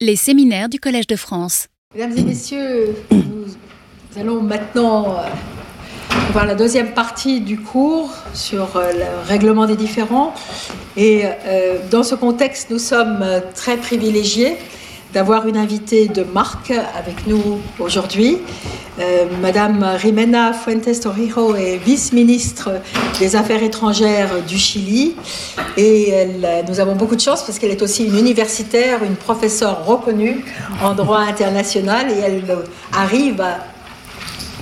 Les séminaires du Collège de France. Mesdames et messieurs, nous allons maintenant euh, voir la deuxième partie du cours sur euh, le règlement des différends. Et euh, dans ce contexte, nous sommes très privilégiés d'avoir une invitée de marque avec nous aujourd'hui. Euh, Madame Rimena Fuentes Torrijos est vice-ministre des Affaires étrangères du Chili et nous avons beaucoup de chance parce qu'elle est aussi une universitaire, une professeure reconnue en droit international et elle arrive à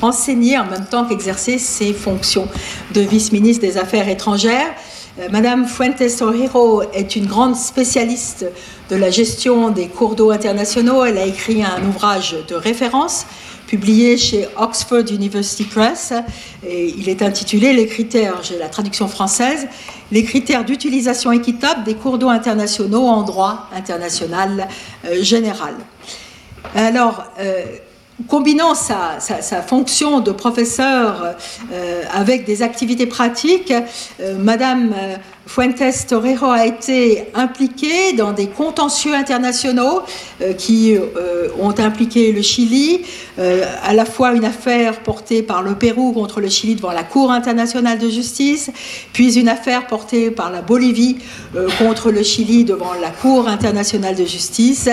enseigner en même temps qu'exercer ses fonctions de vice-ministre des Affaires étrangères. Euh, Madame Fuentes Torrijos est une grande spécialiste de la gestion des cours d'eau internationaux. Elle a écrit un ouvrage de référence publié chez Oxford University Press. Il est intitulé Les critères, j'ai la traduction française, les critères d'utilisation équitable des cours d'eau internationaux en droit international euh, général. Alors, euh, combinant sa, fonction de professeur euh, avec des activités pratiques, euh, Madame euh, Fuentes Torero a été impliquée dans des contentieux internationaux qui ont impliqué le Chili, à la fois une affaire portée par le Pérou contre le Chili devant la Cour internationale de justice, puis une affaire portée par la Bolivie contre le Chili devant la Cour internationale de justice,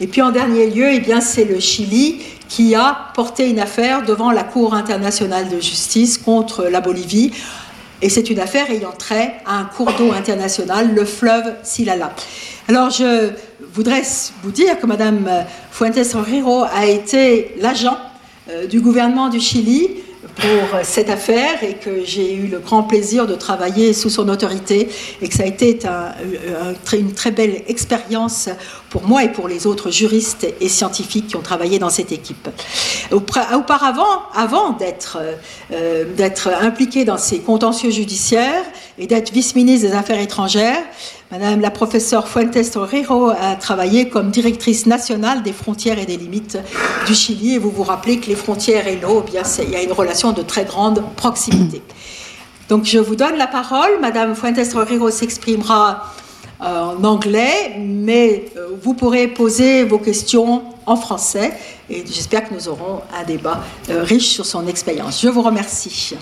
et puis en dernier lieu, eh c'est le Chili qui a porté une affaire devant la Cour internationale de justice contre la Bolivie. Et c'est une affaire ayant trait à un cours d'eau international, le fleuve Silala. Alors je voudrais vous dire que Mme Fuentes Riro a été l'agent euh, du gouvernement du Chili pour cette affaire et que j'ai eu le grand plaisir de travailler sous son autorité et que ça a été une très belle expérience pour moi et pour les autres juristes et scientifiques qui ont travaillé dans cette équipe. Auparavant, avant euh, d'être impliqué dans ces contentieux judiciaires et d'être vice-ministre des Affaires étrangères, Madame la professeure Fuentes Torrero a travaillé comme directrice nationale des frontières et des limites du Chili. Et vous vous rappelez que les frontières et l'eau, eh bien, il y a une relation de très grande proximité. Donc je vous donne la parole. Madame Fuentes Torrero s'exprimera euh, en anglais, mais euh, vous pourrez poser vos questions en français. Et j'espère que nous aurons un débat euh, riche sur son expérience. Je vous remercie.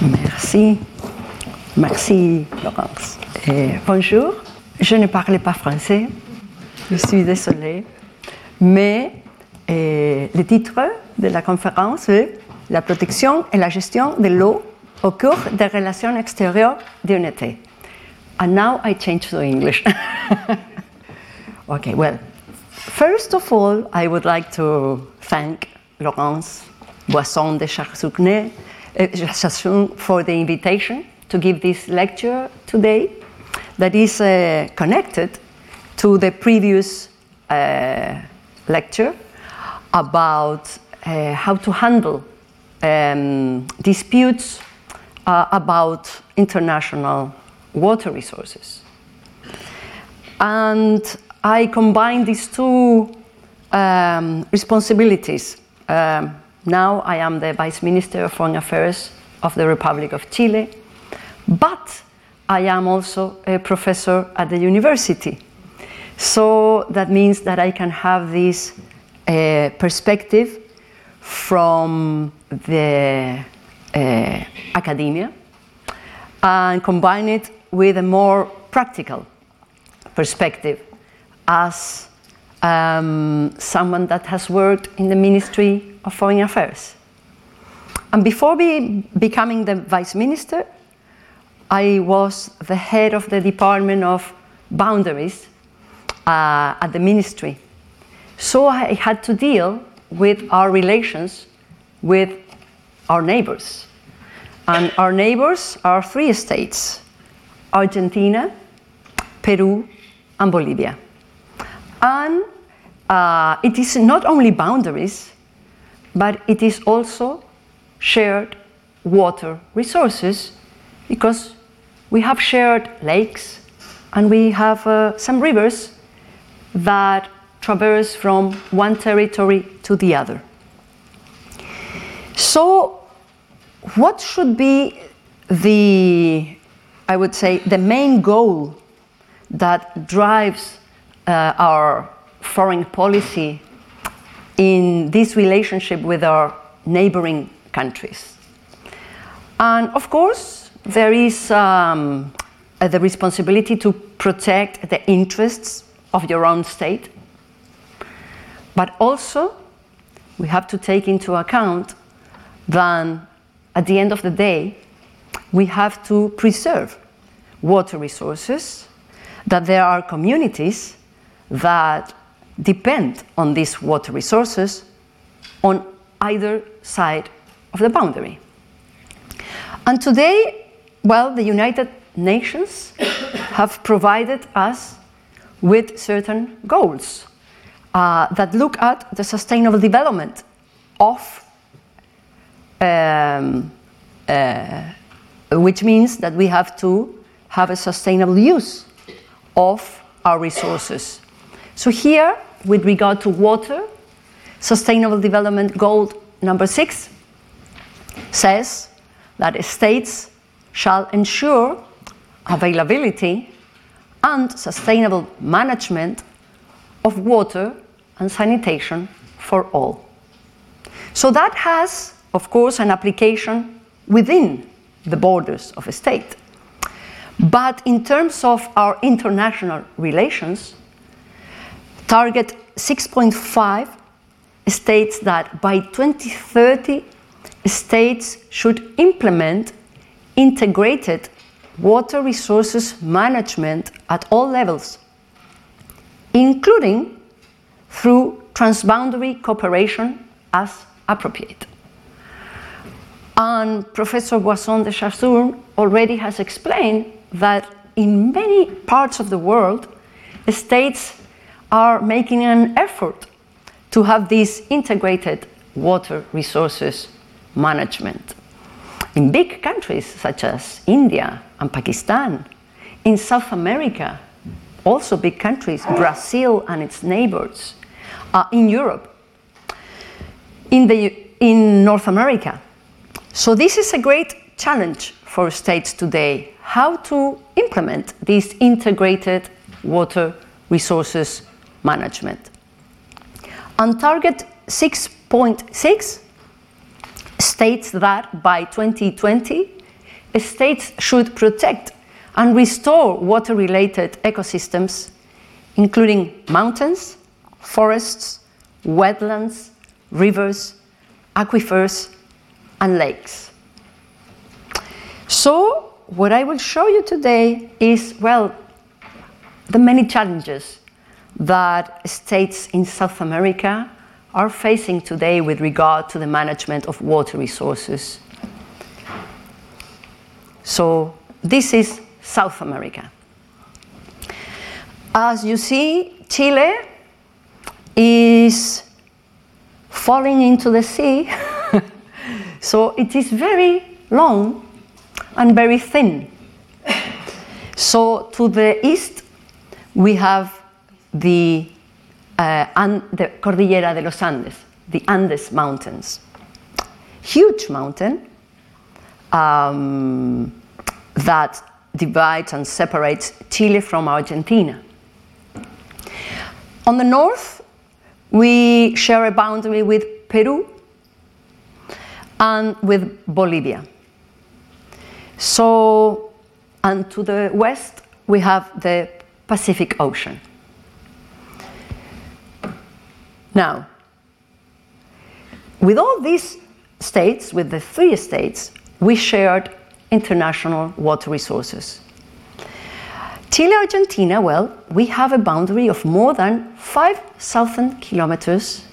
Merci. Merci, Laurence. Bonjour. Je ne parlais pas français. Je suis désolée. Mais le titre de la conférence est La protection et la gestion de l'eau au cours des relations extérieures d'unité. And now I change to English. okay, well, first of all, I would like to thank Laurence Boisson de Charsougne for the invitation to give this lecture today that is uh, connected to the previous uh, lecture about uh, how to handle um, disputes uh, about international water resources. And I combine these two um, responsibilities. Um, now I am the Vice Minister of Foreign Affairs of the Republic of Chile but I am also a professor at the university. So that means that I can have this uh, perspective from the uh, academia and combine it with a more practical perspective as um, someone that has worked in the Ministry of Foreign Affairs. And before be, becoming the vice minister, I was the head of the Department of Boundaries uh, at the ministry. So I had to deal with our relations with our neighbors. And our neighbors are three states Argentina, Peru, and Bolivia. And uh, it is not only boundaries, but it is also shared water resources because we have shared lakes and we have uh, some rivers that traverse from one territory to the other. So, what should be the, I would say, the main goal that drives uh, our foreign policy in this relationship with our neighboring countries. And of course, there is um, uh, the responsibility to protect the interests of your own state, but also we have to take into account that at the end of the day, we have to preserve water resources, that there are communities that depend on these water resources on either side of the boundary. And today, well, the United Nations have provided us with certain goals uh, that look at the sustainable development of, um, uh, which means that we have to have a sustainable use of our resources. So, here, with regard to water, Sustainable Development Goal number six says that states shall ensure availability and sustainable management of water and sanitation for all. So that has, of course, an application within the borders of a state. But in terms of our international relations, Target 6.5 states that by 2030, states should implement integrated water resources management at all levels, including through transboundary cooperation as appropriate. And Professor Boisson de Chazournes already has explained that in many parts of the world, states are making an effort to have this integrated water resources management. In big countries such as India and Pakistan, in South America, also big countries, Brazil and its neighbors, uh, in Europe, in, the, in North America. So, this is a great challenge for states today how to implement this integrated water resources management. On target 6.6 states that by 2020, states should protect and restore water related ecosystems, including mountains, forests, wetlands, rivers, aquifers, and lakes. So, what I will show you today is, well, the many challenges that states in South America are facing today with regard to the management of water resources. So, this is South America. As you see, Chile is falling into the sea, so it is very long and very thin. So, to the east, we have the, uh, and the Cordillera de los Andes, the Andes Mountains. Huge mountain um, that divides and separates Chile from Argentina. On the north, we share a boundary with Peru and with Bolivia. So, and to the west, we have the Pacific Ocean. Now, with all these states, with the three states, we shared international water resources. Chile, Argentina, well, we have a boundary of more than 5,000 kilometers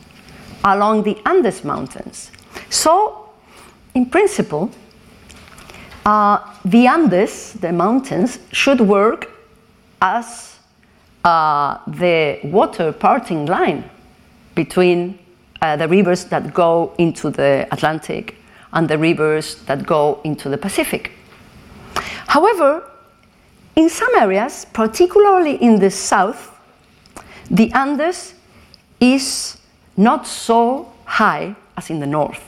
along the Andes Mountains. So, in principle, uh, the Andes, the mountains, should work as uh, the water parting line between uh, the rivers that go into the Atlantic and the rivers that go into the Pacific. However, in some areas, particularly in the south, the Andes is not so high as in the north.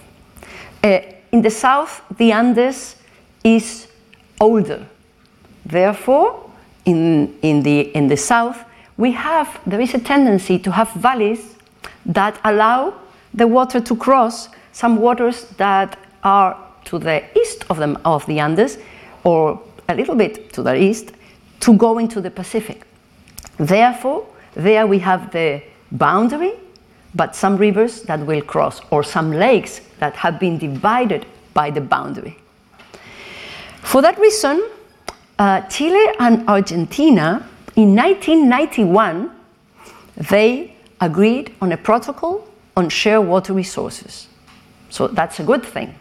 Uh, in the south, the Andes is older. Therefore, in, in, the, in the south, we have, there is a tendency to have valleys that allow the water to cross some waters that are to the east of, them, of the Andes or a little bit to the east to go into the Pacific. Therefore, there we have the boundary, but some rivers that will cross, or some lakes that have been divided by the boundary. For that reason, uh, Chile and Argentina in 1991 they agreed on a protocol on shared water resources. So that's a good thing.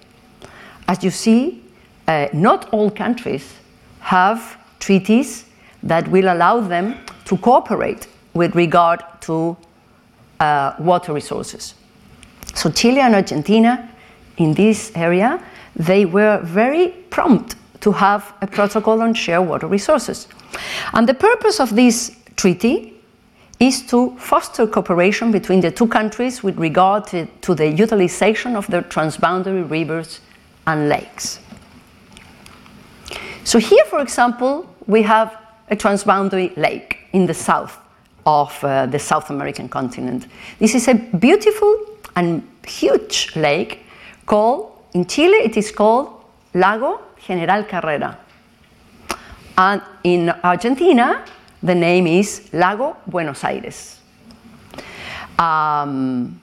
As you see, uh, not all countries have treaties that will allow them to cooperate with regard to uh, water resources. So Chile and Argentina in this area, they were very prompt to have a protocol on shared water resources. And the purpose of this treaty is to foster cooperation between the two countries with regard to, to the utilization of their transboundary rivers and lakes. So here, for example, we have a transboundary lake in the south of uh, the South American continent. This is a beautiful and huge lake called, in Chile, it is called Lago General Carrera. And in Argentina, the name is Lago Buenos Aires. Um,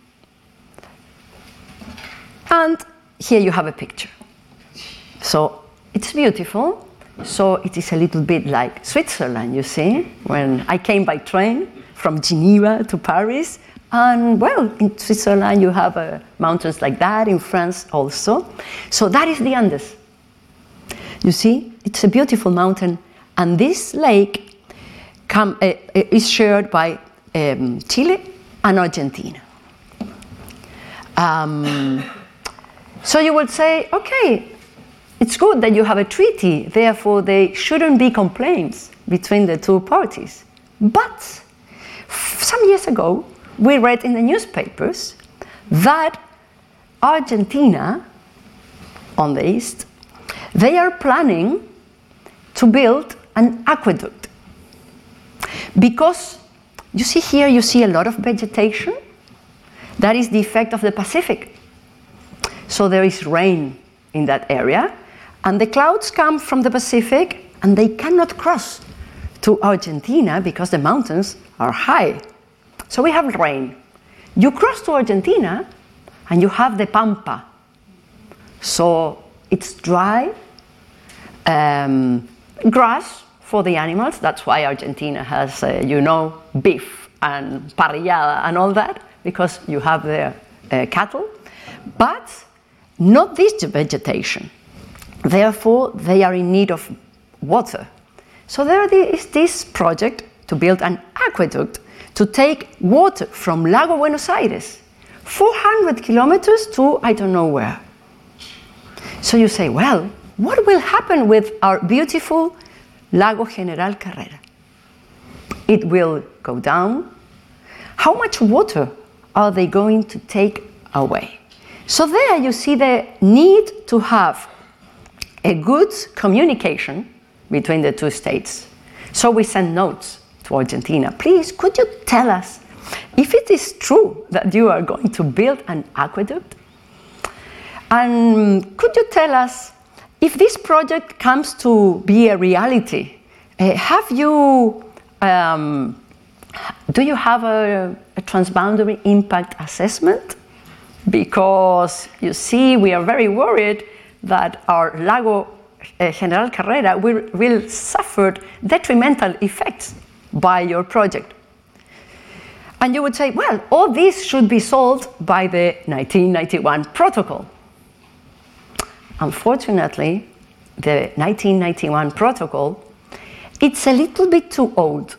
and here you have a picture. So it's beautiful. So it is a little bit like Switzerland, you see. When I came by train from Geneva to Paris, and well, in Switzerland you have uh, mountains like that, in France also. So that is the Andes. You see, it's a beautiful mountain, and this lake come, uh, is shared by um, Chile and Argentina. Um, so you would say, okay, it's good that you have a treaty, therefore, there shouldn't be complaints between the two parties. But some years ago, we read in the newspapers that Argentina, on the east, they are planning to build an aqueduct. Because you see here, you see a lot of vegetation. That is the effect of the Pacific. So there is rain in that area, and the clouds come from the Pacific and they cannot cross to Argentina because the mountains are high. So we have rain. You cross to Argentina and you have the Pampa. So it's dry, um, grass for the animals. That's why Argentina has, uh, you know, beef and parrillada and all that, because you have their uh, cattle. But not this vegetation. Therefore, they are in need of water. So there is this project to build an aqueduct to take water from Lago Buenos Aires, 400 kilometers to I don't know where. So you say, well, what will happen with our beautiful Lago General Carrera? It will go down. How much water are they going to take away? So there you see the need to have a good communication between the two states. So we send notes to Argentina. Please, could you tell us if it is true that you are going to build an aqueduct? And could you tell us if this project comes to be a reality? Uh, have you um, do you have a, a transboundary impact assessment? Because you see, we are very worried that our Lago uh, General Carrera will, will suffer detrimental effects by your project. And you would say, well, all this should be solved by the 1991 protocol. Unfortunately, the 1991 protocol, it's a little bit too old.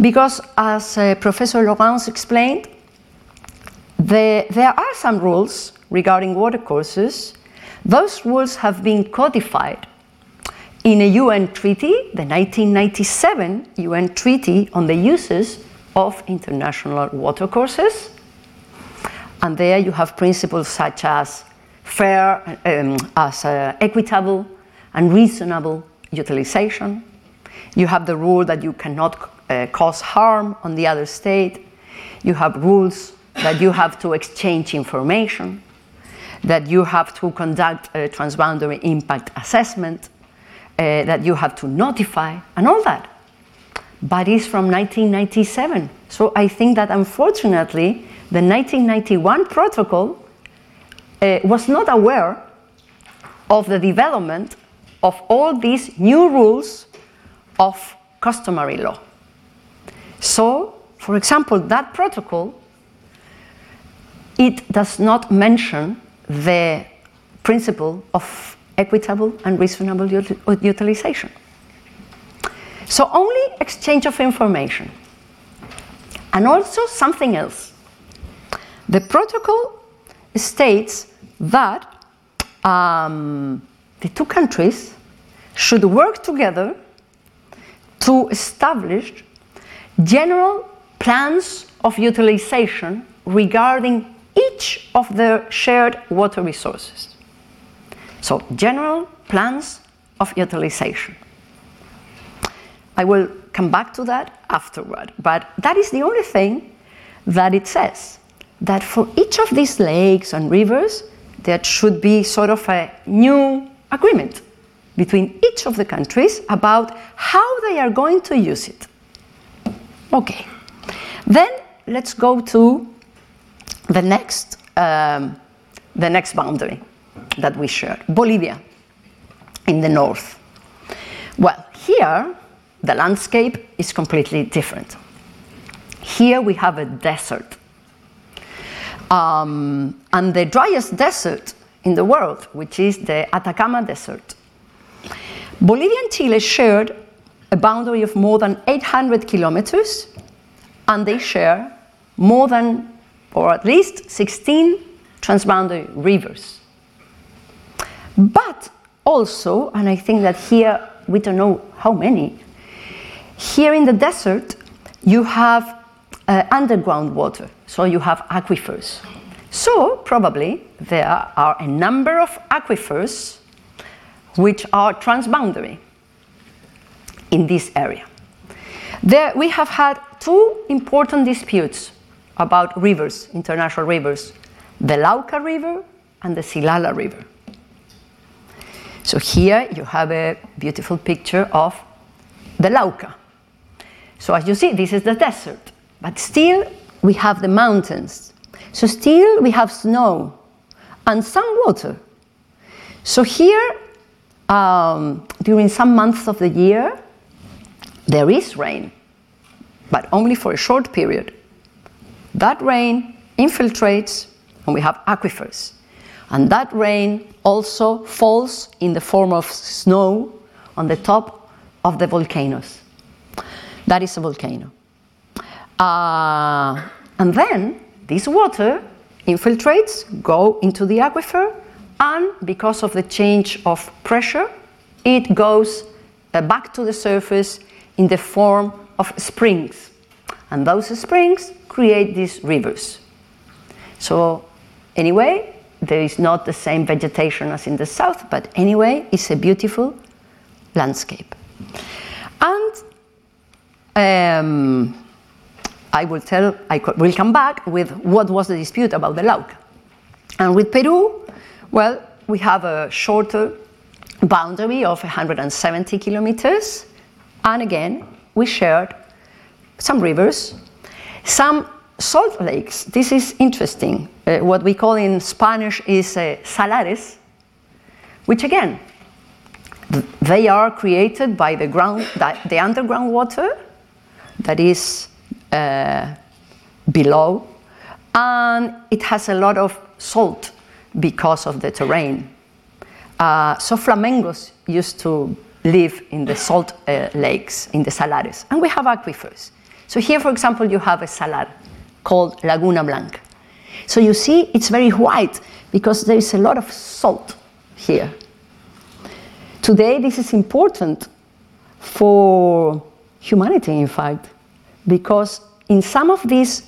Because as uh, Professor Laurence explained, the, there are some rules regarding watercourses those rules have been codified in a UN treaty, the 1997 UN Treaty on the Uses of International Watercourses. And there you have principles such as fair, um, as uh, equitable and reasonable utilization. You have the rule that you cannot uh, cause harm on the other state. You have rules that you have to exchange information, that you have to conduct a transboundary impact assessment, uh, that you have to notify, and all that. But it's from 1997. So I think that unfortunately, the 1991 protocol uh, was not aware of the development of all these new rules of customary law. So, for example, that protocol it does not mention the principle of equitable and reasonable util- utilization. So only exchange of information. And also something else. The protocol states that um, the two countries should work together to establish general plans of utilization regarding each of their shared water resources. So, general plans of utilization. I will come back to that afterward, but that is the only thing that it says that for each of these lakes and rivers, there should be sort of a new agreement between each of the countries about how they are going to use it. Okay, then let's go to the next, um, the next boundary that we share Bolivia in the north. Well, here the landscape is completely different. Here we have a desert. Um, and the driest desert in the world, which is the Atacama Desert. Bolivia and Chile shared a boundary of more than 800 kilometers, and they share more than, or at least, 16 transboundary rivers. But also, and I think that here we don't know how many, here in the desert you have uh, underground water, so you have aquifers. So, probably, there are a number of aquifers which are transboundary in this area. There, we have had two important disputes about rivers, international rivers the Lauca River and the Silala River. So, here you have a beautiful picture of the Lauca. So, as you see, this is the desert, but still we have the mountains. So, still we have snow and some water. So, here um, during some months of the year, there is rain, but only for a short period. That rain infiltrates, and we have aquifers. And that rain also falls in the form of snow on the top of the volcanoes. That is a volcano. Uh, and then this water infiltrates, go into the aquifer, and because of the change of pressure, it goes uh, back to the surface in the form of springs. And those springs create these rivers. So, anyway, there is not the same vegetation as in the south, but anyway, it's a beautiful landscape. And um, I will tell, I will come back with what was the dispute about the Lauca. And with Peru, well, we have a shorter boundary of 170 kilometers, and again, we shared some rivers, some salt lakes. This is interesting. Uh, what we call in Spanish is uh, salares, which again, they are created by the ground, the underground water that is uh, below, and it has a lot of salt because of the terrain. Uh, so flamingos used to live in the salt uh, lakes, in the salares, and we have aquifers. So here, for example, you have a salar called Laguna Blanca. So you see, it's very white because there is a lot of salt here. Today, this is important for humanity, in fact, because in some of these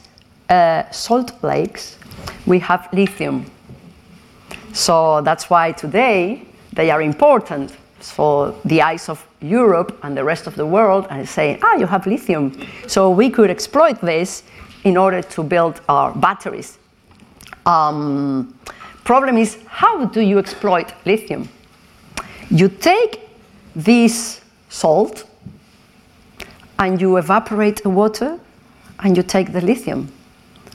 uh, salt lakes, we have lithium. So that's why today they are important for the eyes of Europe and the rest of the world and say, ah, you have lithium. So we could exploit this in order to build our batteries. Um, problem is, how do you exploit lithium? You take this salt and you evaporate the water and you take the lithium.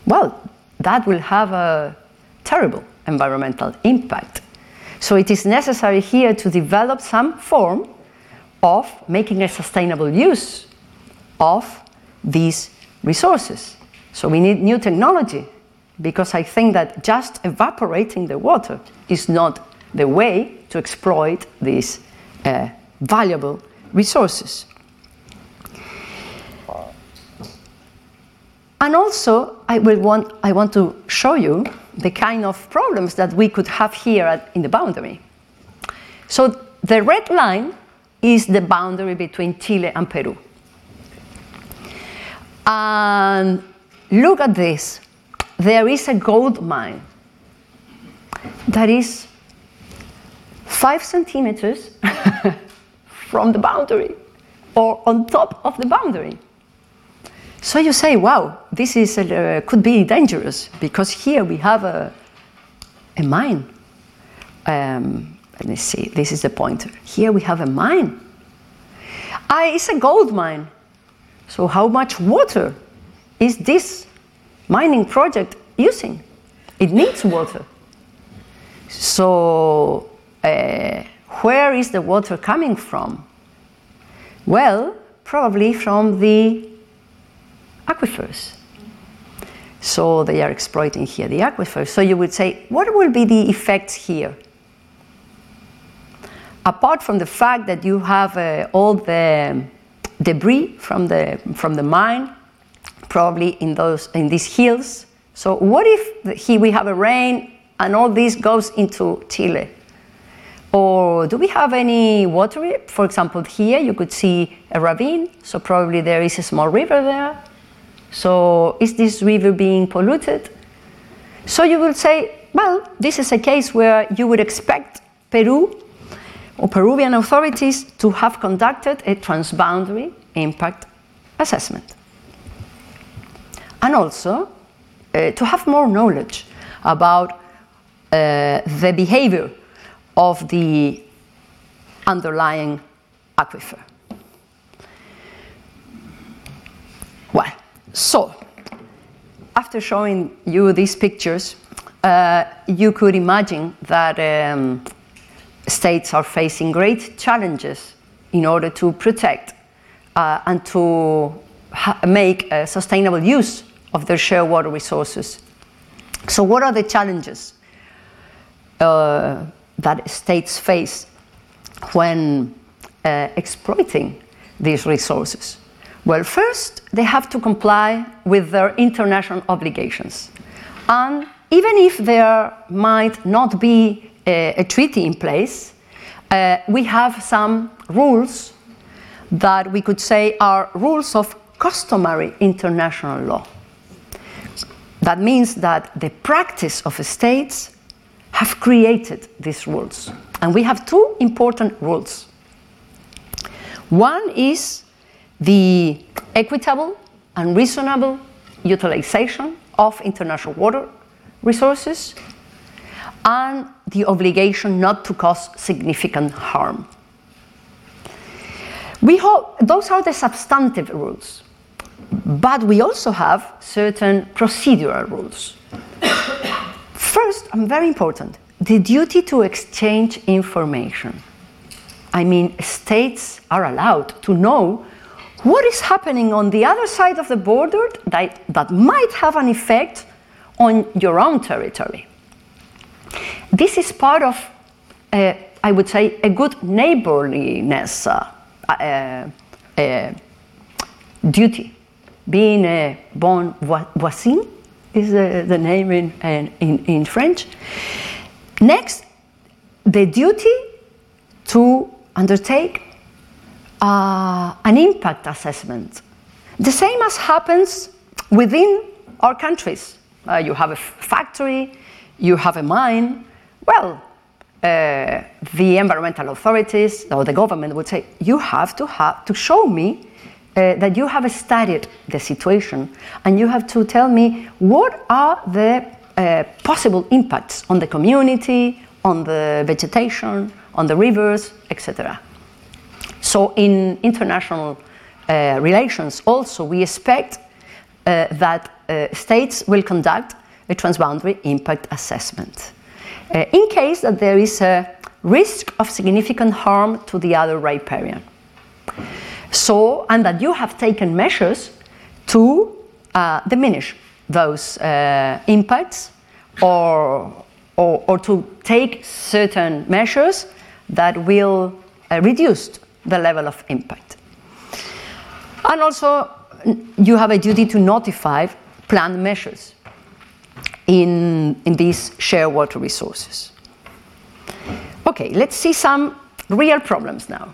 Well, that will have a terrible environmental impact. So it is necessary here to develop some form of making a sustainable use of these resources. So we need new technology because I think that just evaporating the water is not the way to exploit these uh, valuable resources. And also, I, will want, I want to show you the kind of problems that we could have here at, in the boundary. So the red line is the boundary between Chile and Peru. And look at this. There is a gold mine that is five centimeters from the boundary or on top of the boundary. So you say, wow, this is uh, could be dangerous because here we have a, a mine. Um, let me see, this is the point. Here we have a mine. Ah, it's a gold mine. So how much water is this mining project using? It needs water. So uh, where is the water coming from? Well, probably from the aquifers. So they are exploiting here the aquifers. So you would say, what will be the effects here? Apart from the fact that you have uh, all the debris from the, from the mine, probably in, those, in these hills. So what if here we have a rain and all this goes into Chile? Or do we have any water? For example, here you could see a ravine, so probably there is a small river there. So is this river being polluted? So you will say, well, this is a case where you would expect Peru or Peruvian authorities to have conducted a transboundary impact assessment. And also uh, to have more knowledge about uh, the behavior of the underlying aquifer. Well, so, after showing you these pictures, uh, you could imagine that um, states are facing great challenges in order to protect uh, and to make a sustainable use of their shared water resources. So, what are the challenges uh, that states face when uh, exploiting these resources? Well, first, they have to comply with their international obligations. And even if there might not be a, a treaty in place, uh, we have some rules that we could say are rules of customary international law. That means that the practice of states have created these rules. And we have two important rules. One is the equitable and reasonable utilization of international water resources and the obligation not to cause significant harm. We hope those are the substantive rules, but we also have certain procedural rules. First, and very important, the duty to exchange information. I mean, states are allowed to know what is happening on the other side of the border that, that might have an effect on your own territory. This is part of, uh, I would say, a good neighborliness uh, uh, uh duty. Being a bon voisin is the name in, in, in French. Next, the duty to undertake uh, an impact assessment. The same as happens within our countries. Uh, you have a factory, you have a mine. Well, uh, the environmental authorities or the government would say, you have to, have to show me uh, that you have studied the situation and you have to tell me what are the uh, possible impacts on the community, on the vegetation, on the rivers, etc. So in international uh, relations also we expect uh, that uh, states will conduct a transboundary impact assessment. Uh, in case that there is a risk of significant harm to the other riparian. So, and that you have taken measures to uh, diminish those uh, impacts or, or, or, to take certain measures that will reduce the level of impact. And also, you have a duty to notify planned measures in, in these shared water resources. Okay, let's see some real problems now.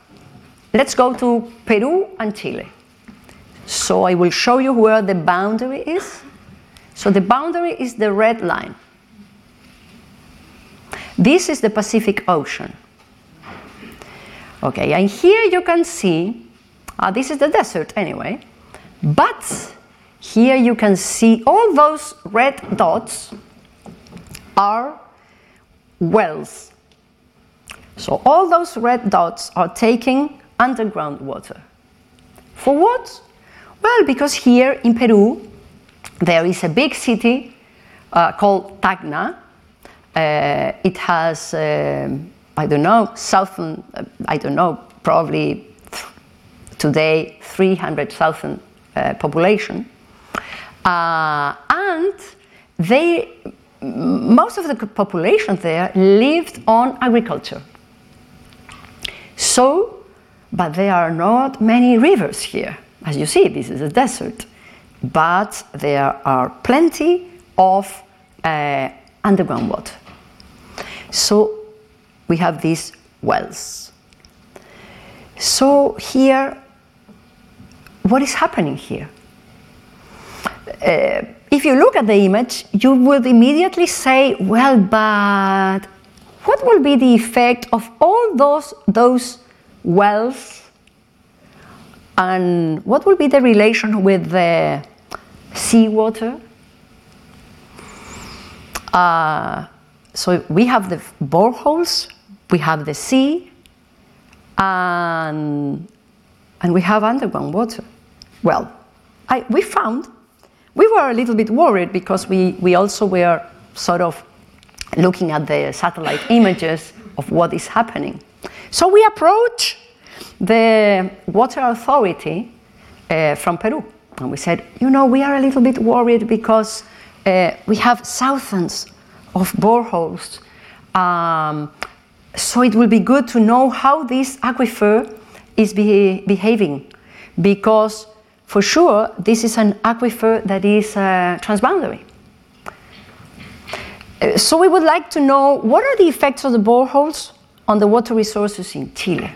Let's go to Peru and Chile. So I will show you where the boundary is. So the boundary is the red line. This is the Pacific Ocean. Okay, and here you can see, uh, this is the desert anyway, but here you can see all those red dots are wells. So all those red dots are taking underground water. For what? Well, because here in Peru there is a big city uh, called Tacna. Uh, it has, uh, I don't know, southern, I don't know, probably today 300,000 uh, population. Uh, and they, most of the population there lived on agriculture. So, but there are not many rivers here. As you see, this is a desert. But there are plenty of uh, underground water. So we have these wells. So here, what is happening here? Uh, if you look at the image, you would immediately say, well, but what will be the effect of all those, those wells and what will be the relation with the seawater? Uh, so we have the boreholes, we have the sea, and, and we have underground water. Well, I, we found, we were a little bit worried because we, we also were sort of looking at the satellite images of what is happening. So we approached the water authority uh, from Peru and we said, you know, we are a little bit worried because uh, we have thousands of boreholes. Um, so it will be good to know how this aquifer is be behaving because for sure this is an aquifer that is uh, transboundary. Uh, so we would like to know what are the effects of the boreholes on the water resources in Chile.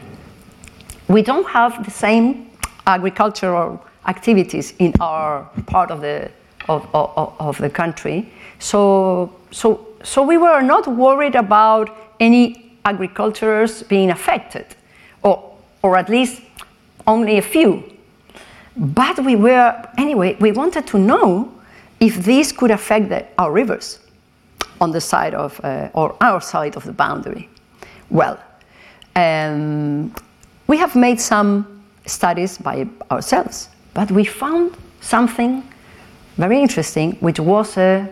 We don't have the same agricultural activities in our part of the, of, of, of the country. So, so, so we were not worried about any agricultures being affected, or, or at least only a few. But we were, anyway, we wanted to know if this could affect the, our rivers on the side of, uh, or our side of the boundary. Well, um, we have made some studies by ourselves, but we found something very interesting, which was a,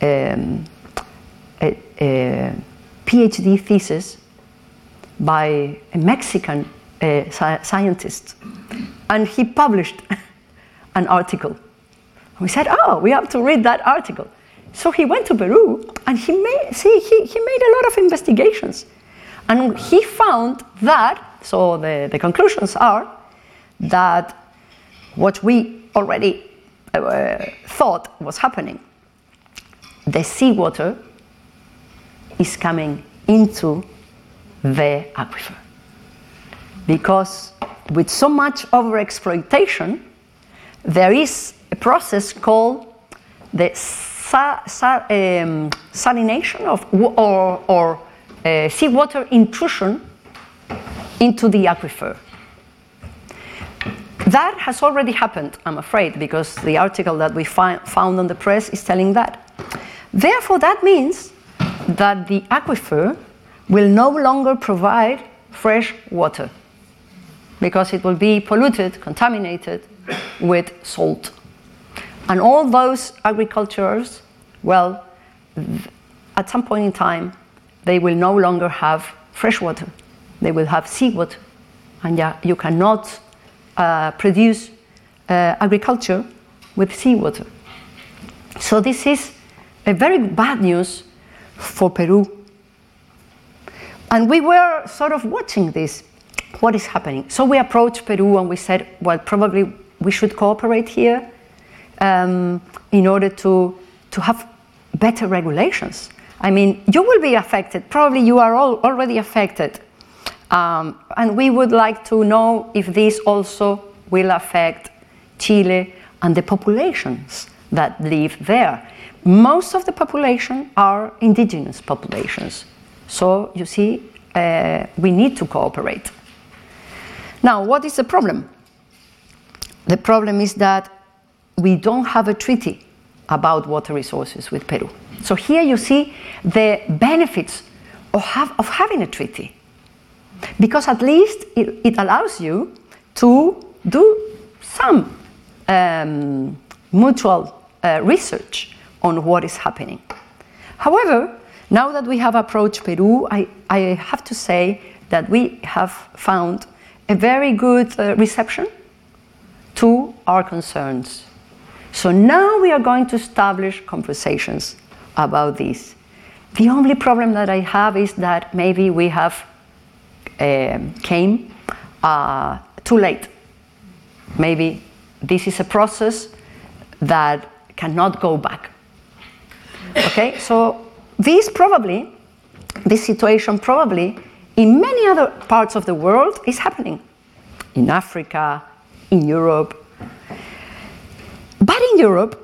um, a, a PhD thesis by a Mexican uh, scientist. And he published an article. We said, oh, we have to read that article. So he went to Peru and he made, see, he, he made a lot of investigations. And he found that, so the, the conclusions are that what we already uh, thought was happening, the seawater is coming into the aquifer. Because with so much overexploitation, there is a process called the sa sa um, salination of, or, or uh, seawater intrusion into the aquifer. That has already happened, I'm afraid, because the article that we fi- found on the press is telling that. Therefore, that means that the aquifer will no longer provide fresh water because it will be polluted, contaminated with salt. And all those agricultures, well, at some point in time, they will no longer have fresh water. They will have seawater. And yeah, you cannot uh, produce uh, agriculture with seawater. So this is a very bad news for Peru. And we were sort of watching this. What is happening? So we approached Peru and we said, well, probably we should cooperate here um, in order to, to have better regulations. I mean, you will be affected. Probably you are all already affected. Um, and we would like to know if this also will affect Chile and the populations that live there. Most of the population are indigenous populations. So you see, uh, we need to cooperate. Now, what is the problem? The problem is that we don't have a treaty about water resources with Peru. So here you see the benefits of, have, of having a treaty. Because at least it, it allows you to do some um, mutual uh, research on what is happening. However, now that we have approached Peru, I, I have to say that we have found a very good uh, reception to our concerns. So now we are going to establish conversations about this. The only problem that I have is that maybe we have uh, came uh, too late. Maybe this is a process that cannot go back. Okay, so this probably, this situation probably in many other parts of the world is happening. In Africa, in Europe. But in Europe,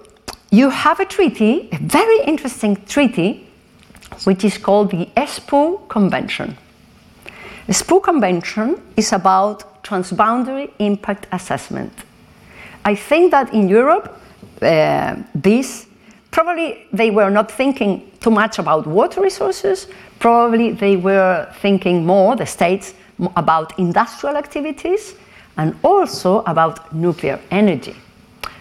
you have a treaty, a very interesting treaty, which is called the Espoo Convention. The Espoo Convention is about transboundary impact assessment. I think that in Europe, uh, this probably they were not thinking too much about water resources. Probably they were thinking more, the states, about industrial activities and also about nuclear energy.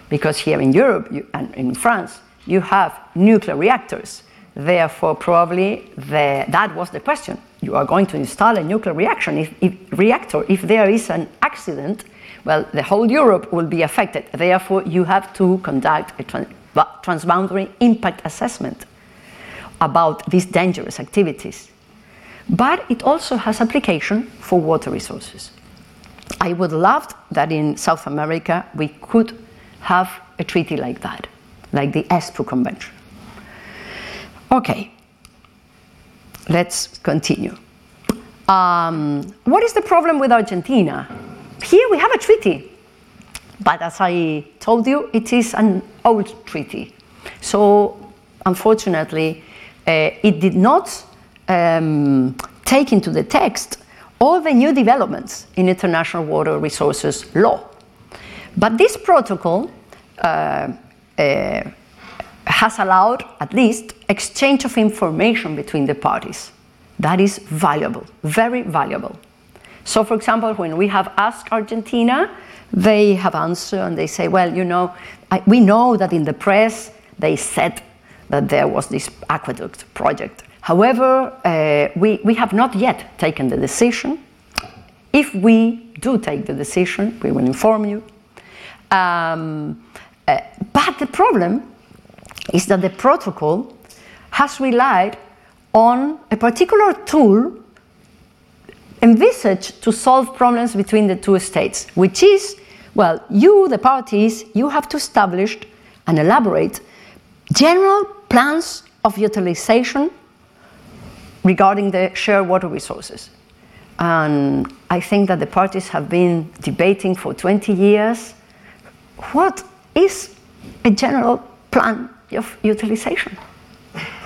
Because here in Europe you, and in France, you have nuclear reactors. Therefore, probably the, that was the question. You are going to install a nuclear reaction if, if, reactor. If there is an accident, well, the whole Europe will be affected. Therefore, you have to conduct a transboundary impact assessment about these dangerous activities. But it also has application for water resources. I would love that in South America we could have a treaty like that, like the Espoo Convention. Okay, let's continue. Um, what is the problem with Argentina? Here we have a treaty, but as I told you, it is an old treaty. So, unfortunately, uh, it did not um, take into the text all the new developments in international water resources law. But this protocol uh, uh, has allowed, at least, exchange of information between the parties. That is valuable, very valuable. So, for example, when we have asked Argentina, they have answered and they say, well, you know, I, we know that in the press they said that there was this aqueduct project However, uh, we, we have not yet taken the decision. If we do take the decision, we will inform you. Um, uh, but the problem is that the protocol has relied on a particular tool envisaged to solve problems between the two states, which is, well, you, the parties, you have to establish and elaborate general plans of utilization regarding the shared water resources. And I think that the parties have been debating for 20 years what is a general plan of utilization?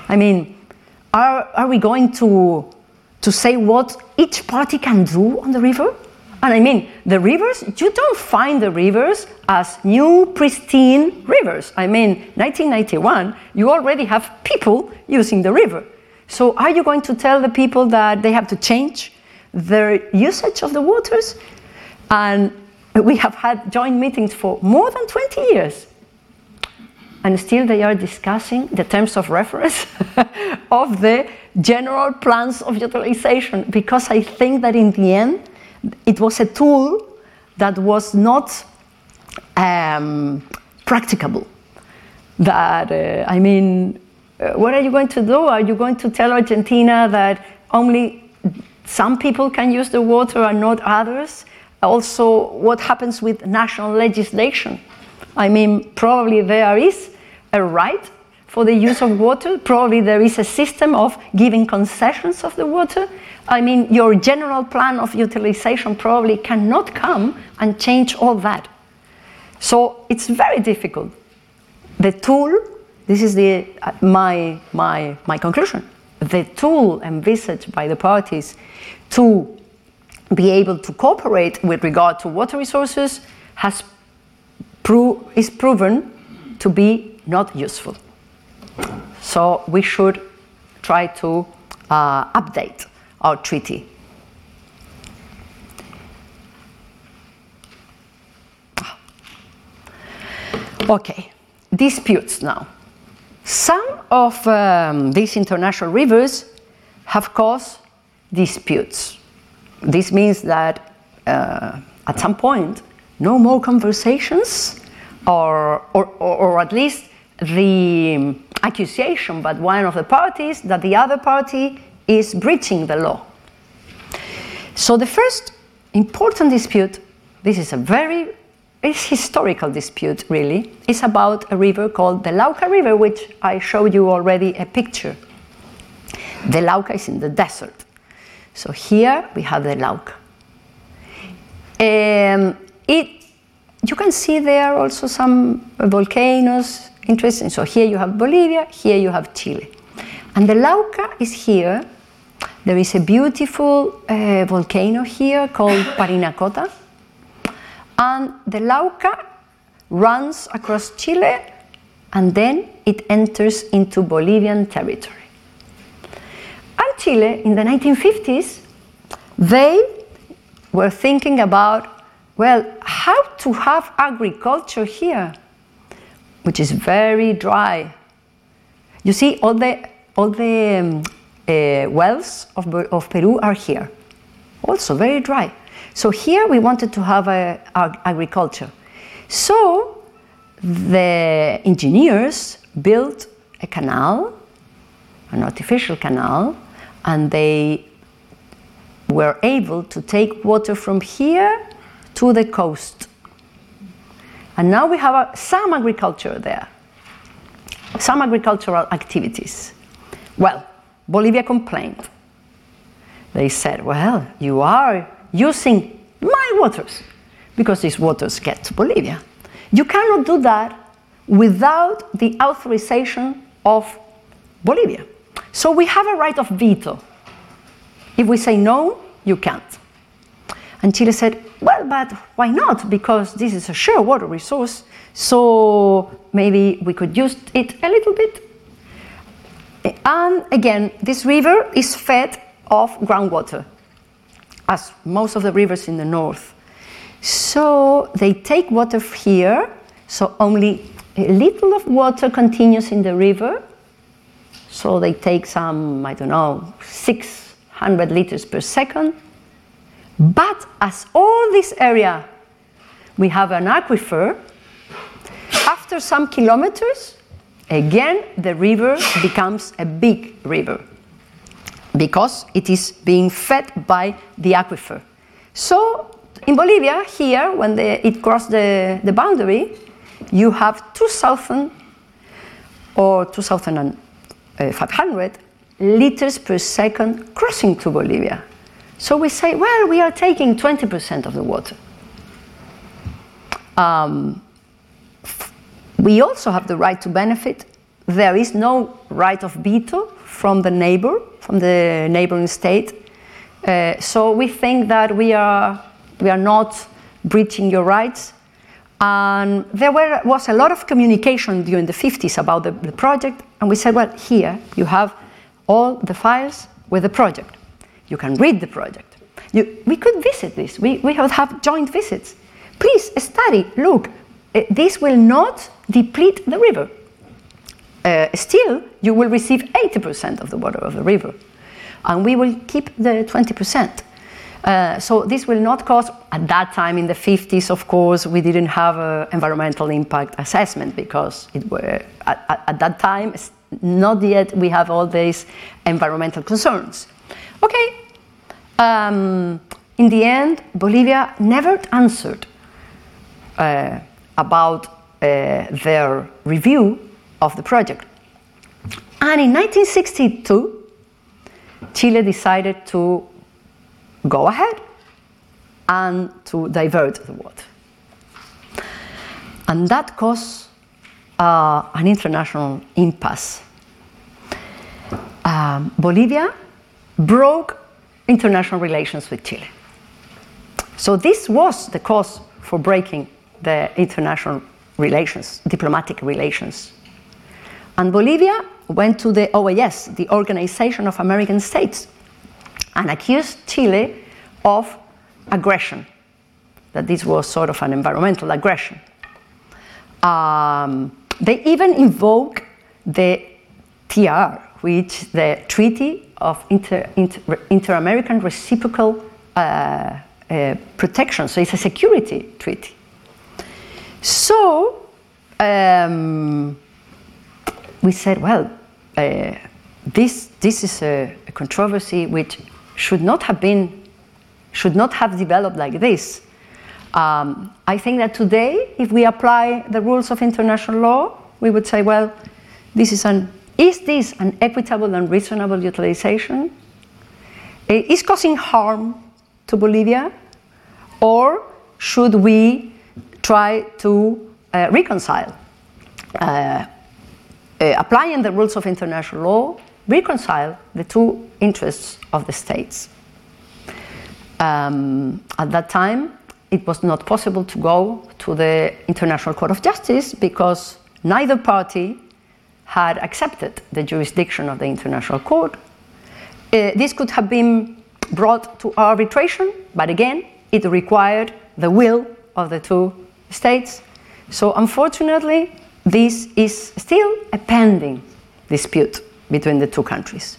I mean, are, are we going to to say what each party can do on the river. And I mean, the rivers, you don't find the rivers as new, pristine rivers. I mean, 1991, you already have people using the river. So, are you going to tell the people that they have to change their usage of the waters? And we have had joint meetings for more than 20 years. And still, they are discussing the terms of reference of the general plans of utilization because I think that in the end, it was a tool that was not um, practicable. That, uh, I mean, uh, what are you going to do? Are you going to tell Argentina that only some people can use the water and not others? Also, what happens with national legislation? I mean, probably there is a right for the use of water. Probably there is a system of giving concessions of the water. I mean, your general plan of utilization probably cannot come and change all that. So it's very difficult. The tool, this is the, uh, my, my, my conclusion, the tool envisaged by the parties to be able to cooperate with regard to water resources has pro- is proven to be not useful. So we should try to uh, update our treaty. Okay, disputes now. Some of um, these international rivers have caused disputes. This means that uh, at some point, no more conversations, or, or, or, at least the accusation by one of the parties that the other party is breaching the law. So the first important dispute, this is a very it's historical dispute really, is about a river called the Lauca River, which I showed you already a picture. The Lauca is in the desert. So here we have the Lauca. Um, it, you can see there also some volcanoes, interesting. So here you have Bolivia, here you have Chile. And the Lauca is here. There is a beautiful uh, volcano here called Parinacota. And the Lauca runs across Chile and then it enters into Bolivian territory. And Chile, in the 1950s, they were thinking about, well, how to have agriculture here, which is very dry. You see, all the all the um, uh, wells of, of Peru are here, also very dry. So here we wanted to have a, a, agriculture. So the engineers built a canal, an artificial canal, and they were able to take water from here to the coast. And now we have a, some agriculture there, some agricultural activities. Well, Bolivia complained. They said, well, you are using my waters because these waters get to Bolivia. You cannot do that without the authorization of Bolivia. So we have a right of veto. If we say no, you can't. And Chile said, well, but why not? Because this is a sure water resource, so maybe we could use it a little bit and again, this river is fed off groundwater, as most of the rivers in the north. So they take water here, so only a little of water continues in the river. So they take some, I don't know, 600 liters per second. But as all this area, we have an aquifer, after some kilometers, again the river becomes a big river because it is being fed by the aquifer. So in Bolivia, here, when the, it crossed the, the boundary, you have 2,000 or 2,500 uh, liters per second crossing to Bolivia. So we say, well, we are taking 20% of the water. Um, we also have the right to benefit. There is no right of veto from the neighbor, from the neighboring state. Uh, so we think that we are, we are not breaching your rights. And there were, was a lot of communication during the 50s about the, the project, and we said, well, here you have all the files with the project. You can read the project. You, we could visit this. We, we would have joint visits. Please study, look. Uh, this will not deplete the river. Uh, still, you will receive 80% of the water of the river, and we will keep the 20%. Uh, so this will not cause, at that time in the 50s, of course, we didn't have an environmental impact assessment because it were, at, at, that time, not yet we have all these environmental concerns. Okay, um, in the end, Bolivia never answered uh, about uh, their review of the project. And in 1962, Chile decided to go ahead and to divert the water. And that caused uh, an international impasse. Um, Bolivia broke international relations with Chile. So this was the cause for breaking the international relations, diplomatic relations. And Bolivia went to the OAS, the Organization of American States, and accused Chile of aggression, that this was sort of an environmental aggression. Um, they even invoke the TR, which the Treaty of Inter, Inter, Inter-American Reciprocal uh, uh, Protection, so it's a security treaty. So um, we said, well, uh, this, this is a, a controversy which should not have been should not have developed like this. Um, I think that today, if we apply the rules of international law, we would say, well, this is an is this an equitable and reasonable utilization? Is causing harm to Bolivia? Or should we try to uh, reconcile? Uh, uh, applying the rules of international law, reconcile the two interests of the states. Um, at that time, it was not possible to go to the International Court of Justice because neither party had accepted the jurisdiction of the International Court. Uh, this could have been brought to arbitration, but again, it required the will of the two states. So, unfortunately, this is still a pending dispute between the two countries.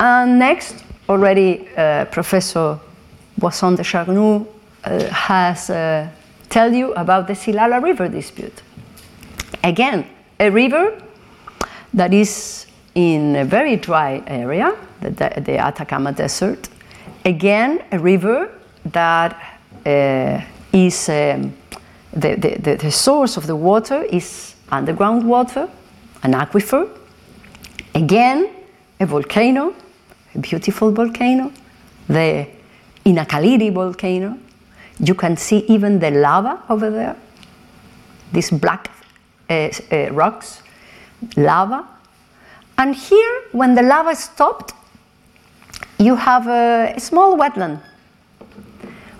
And next, already uh, Professor Boisson de Chazournes uh, has uh, tell you about the Silala River dispute. Again, a river that is in a very dry area, the, the Atacama Desert. Again, a river that uh, is um, the, the, the source of the water is underground water, an aquifer. Again, a volcano a beautiful volcano, the Inacaliri volcano. You can see even the lava over there, these black uh, uh, rocks, lava. And here, when the lava stopped, you have a, a small wetland,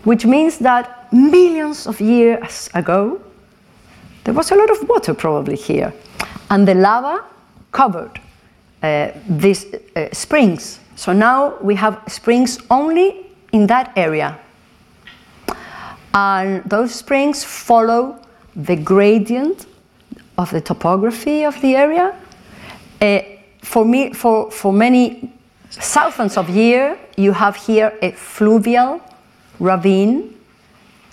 which means that millions of years ago, there was a lot of water probably here. And the lava covered uh, these uh, springs so now we have springs only in that area. And those springs follow the gradient of the topography of the area. Uh, for, me, for, for many thousands of years, you have here a fluvial ravine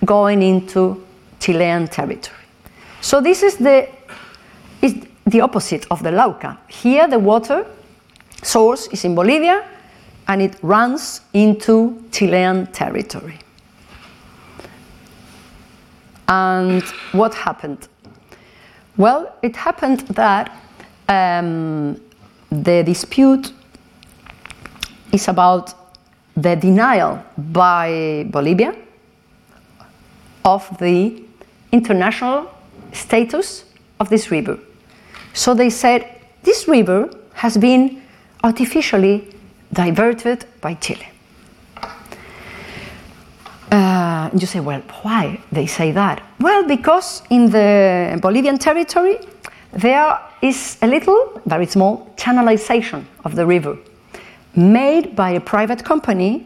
going into Chilean territory. So this is the, is the opposite of the Lauca. Here the water source is in Bolivia, and it runs into Chilean territory. And what happened? Well, it happened that um, the dispute is about the denial by Bolivia of the international status of this river. So they said this river has been artificially diverted by Chile. Uh, you say, well, why they say that? Well, because in the Bolivian territory there is a little, very small, channelization of the river made by a private company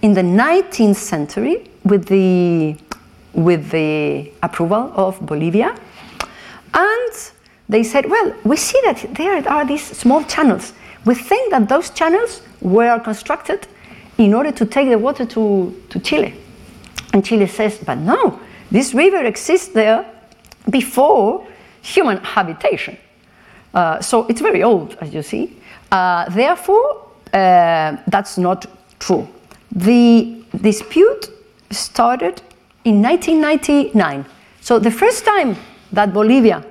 in the 19th century with the, with the approval of Bolivia. And they said, well, we see that there are these small channels. We think that those channels were constructed in order to take the water to, to Chile. And Chile says, but no, this river exists there before human habitation. Uh, so it's very old, as you see. Uh, therefore, uh, that's not true. The dispute started in 1999. So the first time that Bolivia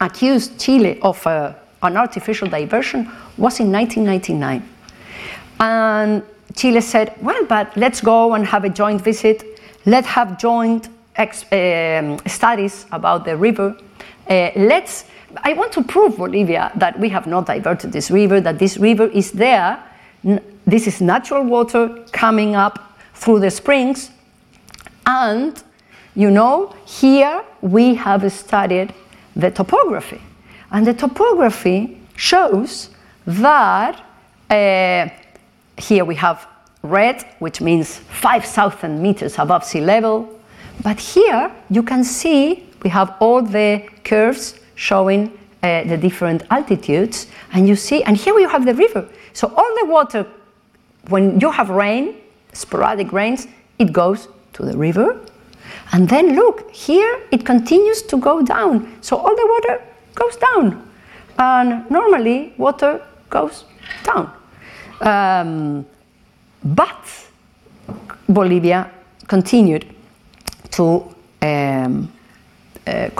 accused Chile of uh, an artificial diversion was in 1999. And Chile said, well, but let's go and have a joint visit Let's have joint um, studies about the river. Uh, let's, I want to prove, Bolivia, that we have not diverted this river, that this river is there. This is natural water coming up through the springs. And, you know, here we have studied the topography. And the topography shows that uh, here we have red, which means 5,000 meters above sea level. But here you can see we have all the curves showing uh, the different altitudes, and you see, and here you have the river. So all the water, when you have rain, sporadic rains, it goes to the river. And then look, here it continues to go down. So all the water goes down. And normally water goes down. Um, but Bolivia continued to um, uh,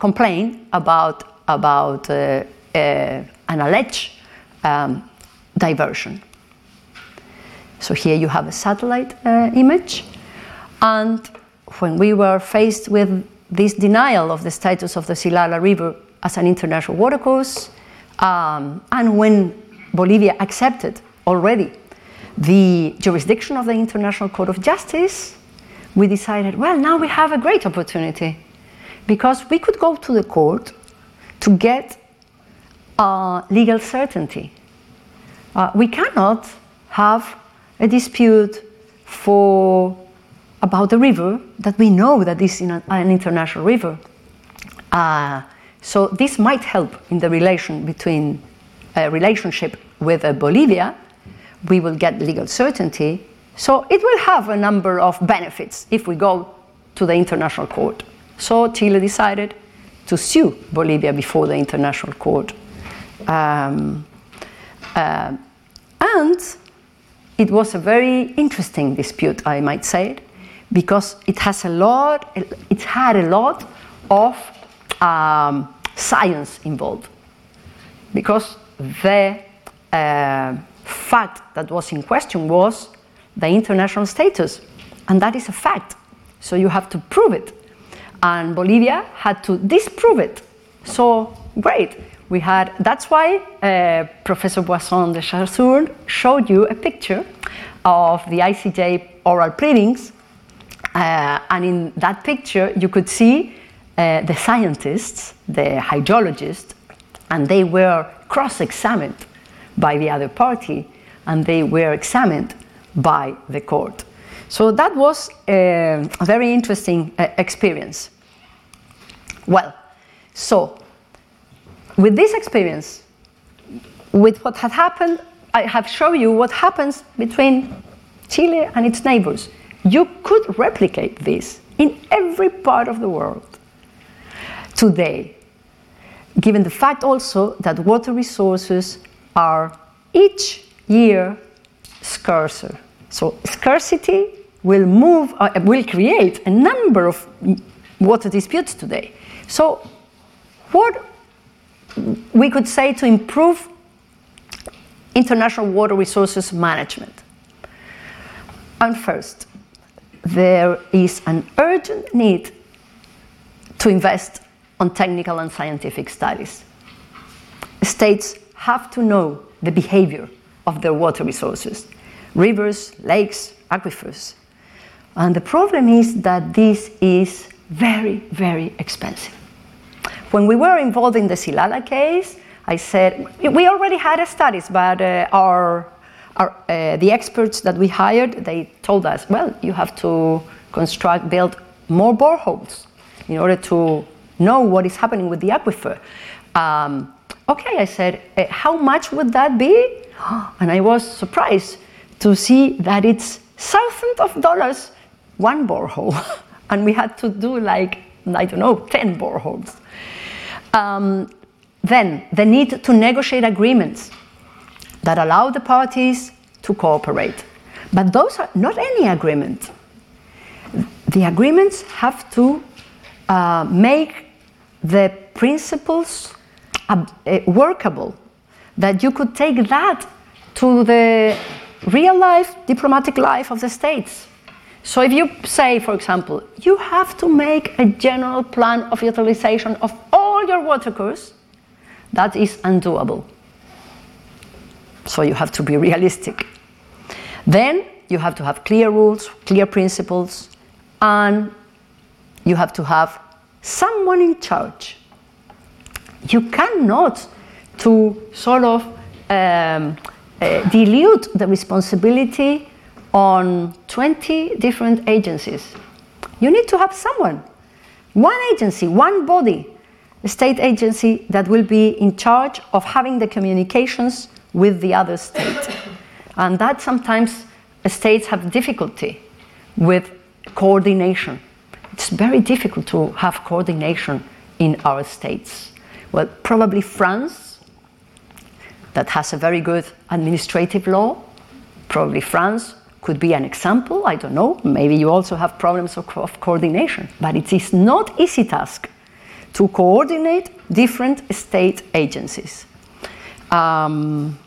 complain about, about uh, uh, an alleged um, diversion. So here you have a satellite uh, image, and when we were faced with this denial of the status of the Silala River as an international watercourse, um, and when Bolivia accepted already the jurisdiction of the International Court of Justice, we decided, well, now we have a great opportunity because we could go to the court to get uh, legal certainty. Uh, we cannot have a dispute for about the river that we know that is an, an international river. Uh, so this might help in the relation between a relationship with uh, Bolivia we will get legal certainty. So it will have a number of benefits if we go to the international court. So Chile decided to sue Bolivia before the international court. Um, uh, and it was a very interesting dispute, I might say, because it has a lot, it had a lot of um, science involved. Because the uh, fact that was in question was the international status. And that is a fact. So you have to prove it. And Bolivia had to disprove it. So great. We had, that's why uh, Professor Boisson de Chazournes showed you a picture of the ICJ oral pleadings. Uh, and in that picture, you could see uh, the scientists, the hydrologists, and they were cross examined by the other party and they were examined by the court. So that was a very interesting uh, experience. Well, so with this experience, with what had happened, I have shown you what happens between Chile and its neighbors. You could replicate this in every part of the world today, given the fact also that water resources are each year scarcer. So scarcity will move, uh, will create a number of water disputes today. So what we could say to improve international water resources management. And first, there is an urgent need to invest on technical and scientific studies. States have to know the behavior of their water resources rivers, lakes, aquifers. And the problem is that this is very, very expensive. When we were involved in the Silala case, I said, we already had studies, but uh, our, our, uh, the experts that we hired, they told us, well, you have to construct, build more boreholes in order to know what is happening with the aquifer. Um, okay, I said, uh, how much would that be? And I was surprised to see that it's thousands of dollars one borehole. and we had to do like, I don't know, 10 boreholes. Um, then, the need to negotiate agreements that allow the parties to cooperate. But those are not any agreement. The agreements have to uh, make the principles Eh, workable, that you could take that to the real life, diplomatic life of the states. So if you say, for example, you have to make a general plan of utilization of all your water course, that is undoable. So you have to be realistic. Then you have to have clear rules, clear principles, and you have to have someone in charge. You cannot to sort of um, uh, dilute the responsibility on 20 different agencies. You need to have someone, one agency, one body, a state agency that will be in charge of having the communications with the other state. and that sometimes states have difficulty with coordination. It's very difficult to have coordination in our states. Well, probably France, that has a very good administrative law, probably France could be an example. I don't know. Maybe you also have problems of, of coordination. But it is not easy task to coordinate different state agencies. Um,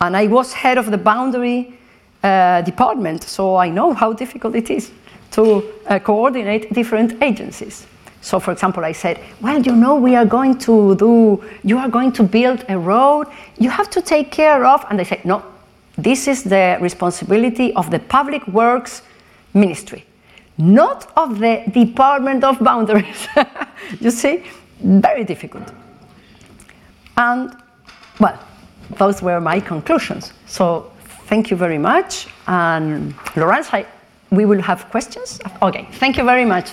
and I was head of the boundary uh, department, so I know how difficult it is to uh, coordinate different agencies. So, for example, I said, Well, you know, we are going to do, you are going to build a road, you have to take care of, and they said, No, this is the responsibility of the Public Works Ministry, not of the Department of Boundaries. you see, very difficult. And, well, those were my conclusions. So, thank you very much. And, Laurence, I, we will have questions? Okay, thank you very much.